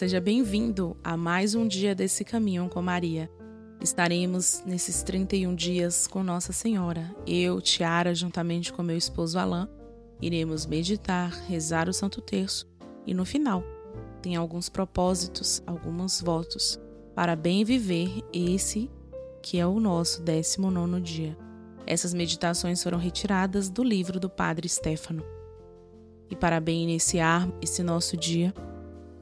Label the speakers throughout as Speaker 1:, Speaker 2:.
Speaker 1: Seja bem-vindo a mais um dia desse caminho com Maria. Estaremos nesses 31 dias com Nossa Senhora. Eu, Tiara, juntamente com meu esposo Alain, iremos meditar, rezar o Santo Terço e no final tem alguns propósitos, alguns votos para bem viver esse que é o nosso 19 dia. Essas meditações foram retiradas do livro do Padre Stefano. E para bem iniciar esse nosso dia,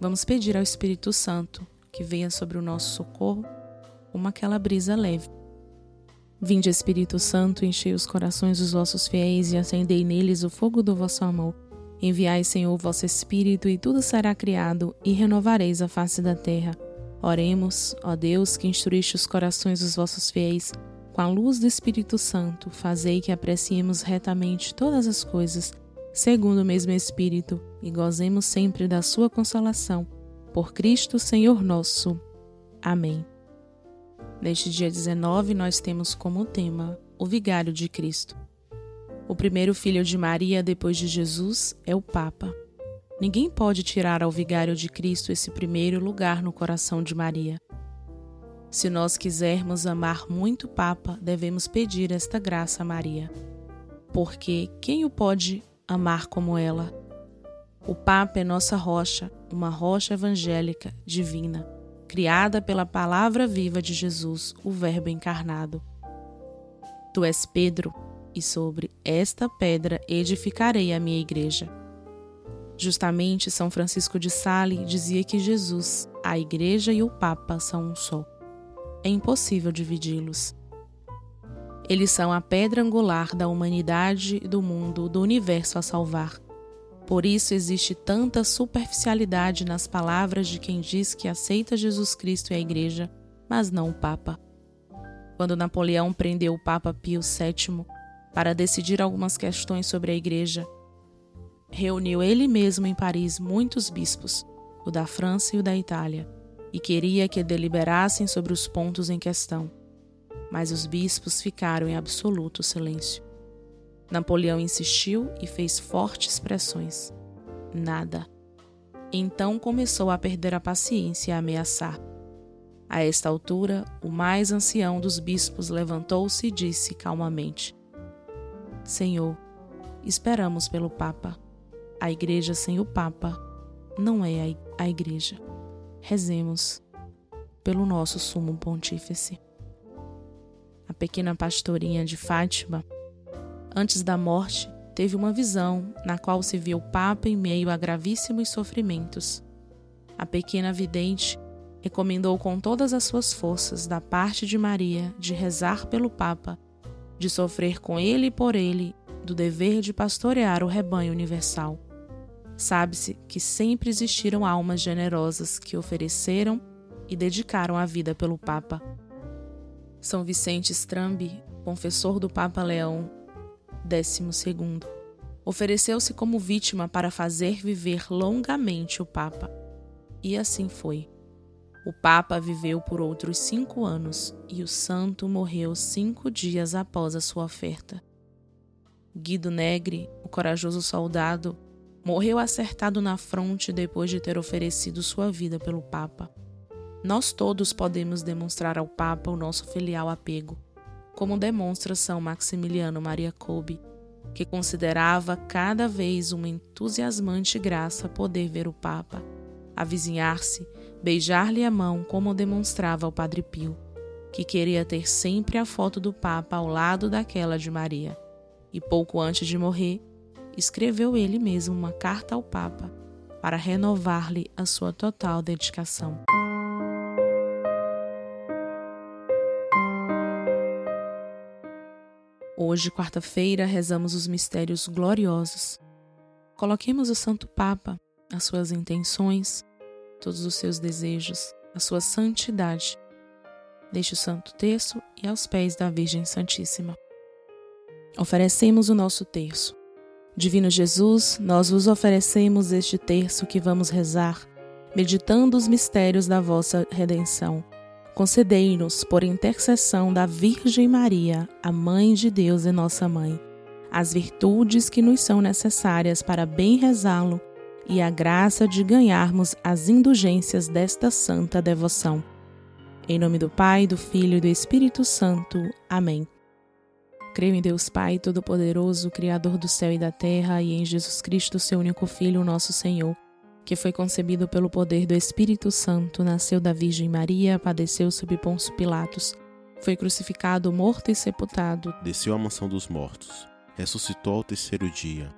Speaker 1: vamos pedir ao Espírito Santo que venha sobre o nosso socorro como aquela brisa leve. Vinde, Espírito Santo, enchei os corações dos vossos fiéis e acendei neles o fogo do vosso amor. Enviai, Senhor, o vosso Espírito, e tudo será criado, e renovareis a face da terra. Oremos, ó Deus, que instruíste os corações dos vossos fiéis, com a luz do Espírito Santo, fazei que apreciemos retamente todas as coisas, segundo o mesmo Espírito, e gozemos sempre da sua consolação. Por Cristo, Senhor nosso. Amém. Neste dia 19, nós temos como tema o Vigário de Cristo. O primeiro filho de Maria depois de Jesus é o Papa. Ninguém pode tirar ao Vigário de Cristo esse primeiro lugar no coração de Maria. Se nós quisermos amar muito o Papa, devemos pedir esta graça a Maria. Porque quem o pode amar como ela? O Papa é nossa rocha, uma rocha evangélica, divina criada pela palavra viva de Jesus, o Verbo encarnado. Tu és Pedro, e sobre esta pedra edificarei a minha igreja. Justamente São Francisco de Sales dizia que Jesus, a igreja e o Papa são um só. É impossível dividi-los. Eles são a pedra angular da humanidade, do mundo, do universo a salvar. Por isso existe tanta superficialidade nas palavras de quem diz que aceita Jesus Cristo e a Igreja, mas não o Papa. Quando Napoleão prendeu o Papa Pio VII para decidir algumas questões sobre a Igreja, reuniu ele mesmo em Paris muitos bispos, o da França e o da Itália, e queria que deliberassem sobre os pontos em questão. Mas os bispos ficaram em absoluto silêncio. Napoleão insistiu e fez fortes pressões. Nada. Então começou a perder a paciência e a ameaçar. A esta altura, o mais ancião dos bispos levantou-se e disse calmamente: Senhor, esperamos pelo Papa. A igreja sem o Papa não é a igreja. Rezemos pelo nosso sumo pontífice. A pequena pastorinha de Fátima antes da morte, teve uma visão na qual se viu o Papa em meio a gravíssimos sofrimentos. A pequena vidente recomendou com todas as suas forças, da parte de Maria, de rezar pelo Papa, de sofrer com ele e por ele, do dever de pastorear o rebanho universal. Sabe-se que sempre existiram almas generosas que ofereceram e dedicaram a vida pelo Papa. São Vicente Strambi, confessor do Papa Leão XII. Ofereceu-se como vítima para fazer viver longamente o Papa. E assim foi. O Papa viveu por outros cinco anos e o santo morreu cinco dias após a sua oferta. Guido Negri, o corajoso soldado, morreu acertado na fronte depois de ter oferecido sua vida pelo Papa. Nós todos podemos demonstrar ao Papa o nosso filial apego como demonstra São Maximiliano Maria Kolbe, que considerava cada vez uma entusiasmante graça poder ver o Papa, avizinhar-se, beijar-lhe a mão como demonstrava o Padre Pio, que queria ter sempre a foto do Papa ao lado daquela de Maria. E pouco antes de morrer, escreveu ele mesmo uma carta ao Papa para renovar-lhe a sua total dedicação. Hoje, quarta-feira, rezamos os mistérios gloriosos. Coloquemos o Santo Papa, as suas intenções, todos os seus desejos, a sua santidade. Deixe o Santo Terço e aos pés da Virgem Santíssima. Oferecemos o nosso terço. Divino Jesus, nós vos oferecemos este terço que vamos rezar, meditando os mistérios da vossa redenção concedei-nos, por intercessão da Virgem Maria, a Mãe de Deus e nossa Mãe, as virtudes que nos são necessárias para bem rezá-lo e a graça de ganharmos as indulgências desta santa devoção. Em nome do Pai, do Filho e do Espírito Santo. Amém. Creio em Deus Pai Todo-Poderoso, Criador do céu e da terra, e em Jesus Cristo, seu único Filho, nosso Senhor, que foi concebido pelo poder do Espírito Santo, nasceu da Virgem Maria, padeceu sob Pôncio Pilatos, foi crucificado, morto e sepultado,
Speaker 2: desceu à mansão dos mortos, ressuscitou ao terceiro dia,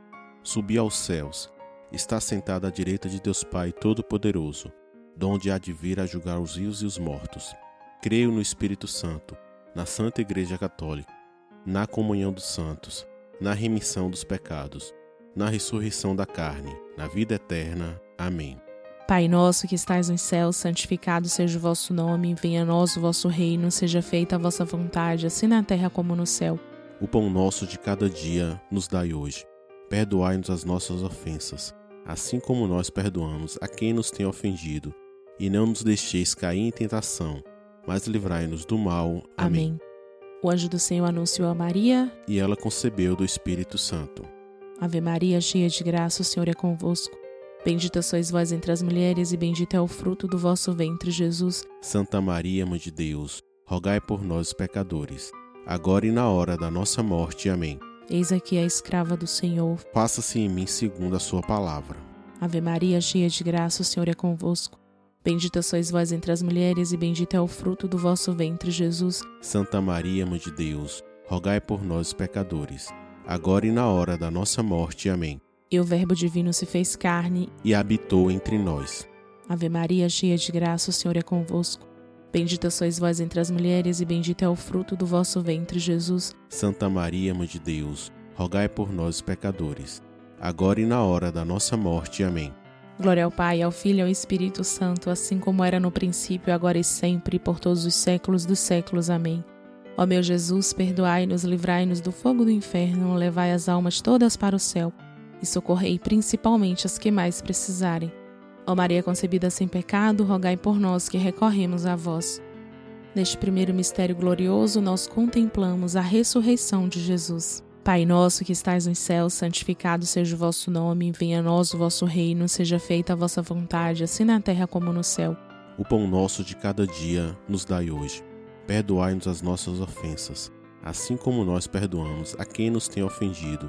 Speaker 2: subiu aos céus está sentado à direita de Deus Pai Todo-Poderoso, donde há de vir a julgar os vivos e os mortos. Creio no Espírito Santo, na Santa Igreja Católica, na comunhão dos santos, na remissão dos pecados, na ressurreição da carne, na vida eterna. Amém.
Speaker 1: Pai nosso que estais nos céus, santificado seja o vosso nome, venha a nós o vosso reino, seja feita a vossa vontade, assim na terra como no céu.
Speaker 2: O pão nosso de cada dia nos dai hoje. Perdoai-nos as nossas ofensas, assim como nós perdoamos a quem nos tem ofendido, e não nos deixeis cair em tentação, mas livrai-nos do mal.
Speaker 1: Amém. Amém. O anjo do Senhor anunciou a Maria,
Speaker 2: e ela concebeu do Espírito Santo.
Speaker 1: Ave Maria, cheia de graça, o Senhor é convosco. Bendita sois vós entre as mulheres, e bendito é o fruto do vosso ventre, Jesus.
Speaker 2: Santa Maria, Mãe de Deus, rogai por nós, pecadores, agora e na hora da nossa morte. Amém.
Speaker 1: Eis aqui a escrava do Senhor.
Speaker 2: Faça-se em mim segundo a sua palavra.
Speaker 1: Ave Maria, cheia de graça, o Senhor é convosco. Bendita sois vós entre as mulheres, e bendito é o fruto do vosso ventre, Jesus.
Speaker 2: Santa Maria, Mãe de Deus, rogai por nós, pecadores, agora e na hora da nossa morte. Amém.
Speaker 1: E o Verbo Divino se fez carne
Speaker 2: e habitou entre nós.
Speaker 1: Ave Maria, cheia de graça, o Senhor é convosco. Bendita sois vós entre as mulheres, e bendito é o fruto do vosso ventre, Jesus.
Speaker 2: Santa Maria, Mãe de Deus, rogai por nós, pecadores, agora e na hora da nossa morte. Amém.
Speaker 1: Glória ao Pai, ao Filho e ao Espírito Santo, assim como era no princípio, agora e sempre, por todos os séculos dos séculos. Amém. Ó meu Jesus, perdoai-nos, livrai-nos do fogo do inferno, levai as almas todas para o céu e socorrei principalmente as que mais precisarem. Ó Maria concebida sem pecado, rogai por nós que recorremos a vós. Neste primeiro mistério glorioso, nós contemplamos a ressurreição de Jesus. Pai nosso que estais nos céus, santificado seja o vosso nome, venha a nós o vosso reino, seja feita a vossa vontade, assim na terra como no céu.
Speaker 2: O pão nosso de cada dia nos dai hoje. Perdoai-nos as nossas ofensas, assim como nós perdoamos a quem nos tem ofendido,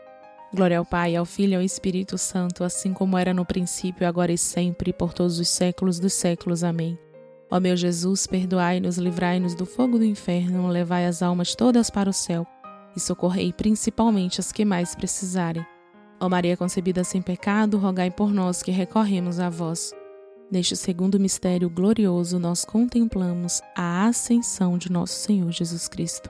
Speaker 1: Glória ao Pai, ao Filho e ao Espírito Santo, assim como era no princípio, agora e sempre, por todos os séculos dos séculos. Amém. Ó meu Jesus, perdoai-nos, livrai-nos do fogo do inferno, levai as almas todas para o céu e socorrei principalmente as que mais precisarem. Ó Maria concebida sem pecado, rogai por nós que recorremos a vós. Neste segundo mistério glorioso, nós contemplamos a ascensão de nosso Senhor Jesus Cristo.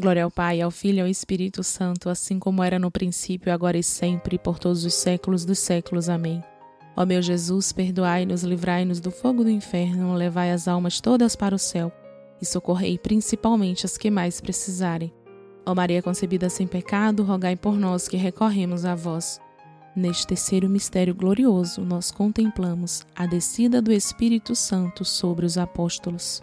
Speaker 1: Glória ao Pai, ao Filho e ao Espírito Santo, assim como era no princípio, agora e sempre, por todos os séculos dos séculos. Amém. Ó meu Jesus, perdoai-nos, livrai-nos do fogo do inferno, levai as almas todas para o céu e socorrei principalmente as que mais precisarem. Ó Maria concebida sem pecado, rogai por nós que recorremos a vós. Neste terceiro mistério glorioso, nós contemplamos a descida do Espírito Santo sobre os apóstolos.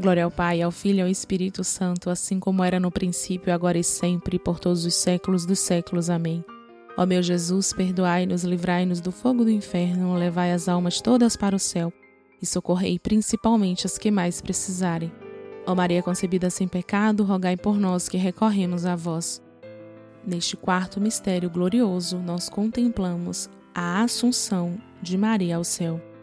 Speaker 1: Glória ao Pai, ao Filho e ao Espírito Santo, assim como era no princípio, agora e sempre, por todos os séculos dos séculos. Amém. Ó meu Jesus, perdoai-nos, livrai-nos do fogo do inferno, levai as almas todas para o céu e socorrei principalmente as que mais precisarem. Ó Maria concebida sem pecado, rogai por nós que recorremos a vós. Neste quarto mistério glorioso, nós contemplamos a Assunção de Maria ao céu.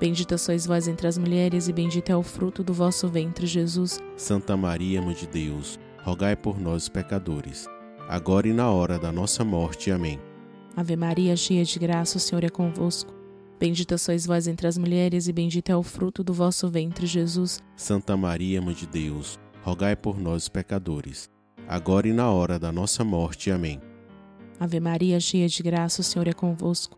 Speaker 1: Bendita sois vós entre as mulheres, e bendito é o fruto do vosso ventre, Jesus.
Speaker 2: Santa Maria, Mãe de Deus, rogai por nós, pecadores, agora e na hora da nossa morte. Amém.
Speaker 1: Ave Maria, cheia de graça, o Senhor é convosco. Bendita sois vós entre as mulheres, e bendito é o fruto do vosso ventre, Jesus.
Speaker 2: Santa Maria, Mãe de Deus, rogai por nós, pecadores, agora e na hora da nossa morte. Amém.
Speaker 1: Ave Maria, cheia de graça, o Senhor é convosco.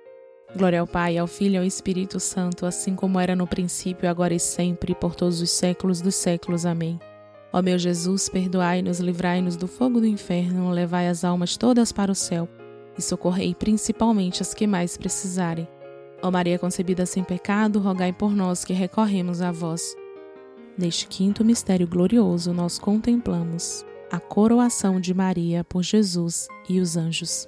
Speaker 1: Glória ao Pai, ao Filho e ao Espírito Santo, assim como era no princípio, agora e sempre, por todos os séculos dos séculos. Amém. Ó meu Jesus, perdoai-nos, livrai-nos do fogo do inferno, levai as almas todas para o céu e socorrei principalmente as que mais precisarem. Ó Maria concebida sem pecado, rogai por nós que recorremos a vós. Neste quinto mistério glorioso, nós contemplamos a coroação de Maria por Jesus e os anjos.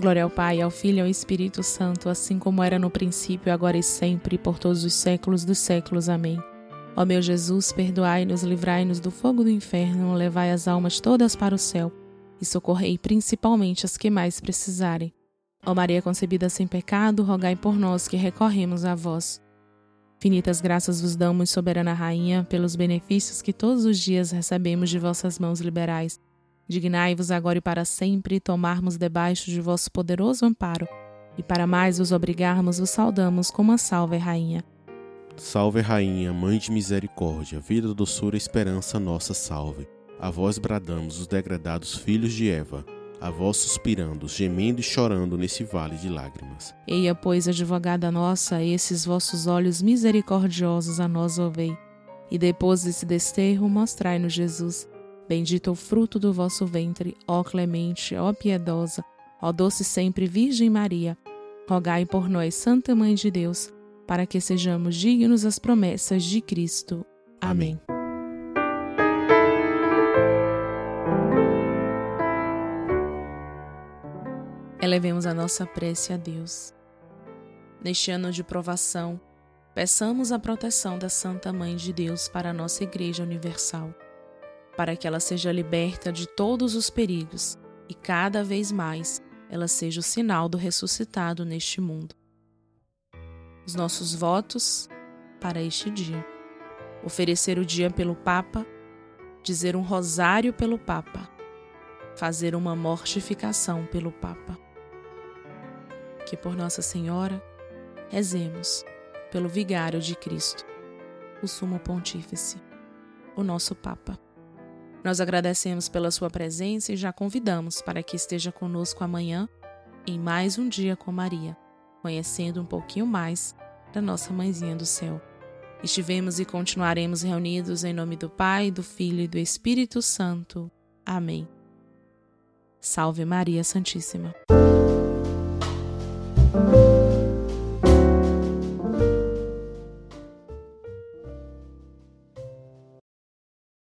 Speaker 1: Glória ao Pai, ao Filho e ao Espírito Santo, assim como era no princípio, agora e sempre, por todos os séculos dos séculos. Amém. Ó meu Jesus, perdoai-nos, livrai-nos do fogo do inferno, levai as almas todas para o céu e socorrei principalmente as que mais precisarem. Ó Maria concebida sem pecado, rogai por nós que recorremos a vós. Infinitas graças vos damos, soberana Rainha, pelos benefícios que todos os dias recebemos de vossas mãos liberais. Dignai-vos agora e para sempre tomarmos debaixo de vosso poderoso amparo, e para mais vos obrigarmos, vos saudamos como a salve, Rainha.
Speaker 2: Salve, Rainha, Mãe de Misericórdia, vida, doçura e esperança, nossa salve. A vós bradamos os degradados filhos de Eva a vós suspirando, gemendo e chorando nesse vale de lágrimas.
Speaker 1: Eia, pois, advogada nossa, esses vossos olhos misericordiosos a nós ouvei. E depois desse desterro, mostrai-nos Jesus. Bendito o fruto do vosso ventre, ó clemente, ó piedosa, ó doce sempre Virgem Maria. Rogai por nós, Santa Mãe de Deus, para que sejamos dignos das promessas de Cristo. Amém. Amém. Elevemos a nossa prece a Deus. Neste ano de provação, peçamos a proteção da Santa Mãe de Deus para a nossa Igreja Universal, para que ela seja liberta de todos os perigos e cada vez mais ela seja o sinal do ressuscitado neste mundo. Os nossos votos para este dia: oferecer o dia pelo Papa, dizer um rosário pelo Papa, fazer uma mortificação pelo Papa que por Nossa Senhora rezemos pelo Vigário de Cristo, o Sumo Pontífice, o nosso Papa. Nós agradecemos pela sua presença e já convidamos para que esteja conosco amanhã em mais um dia com Maria, conhecendo um pouquinho mais da nossa Mãezinha do Céu. Estivemos e continuaremos reunidos em nome do Pai, do Filho e do Espírito Santo. Amém. Salve Maria Santíssima.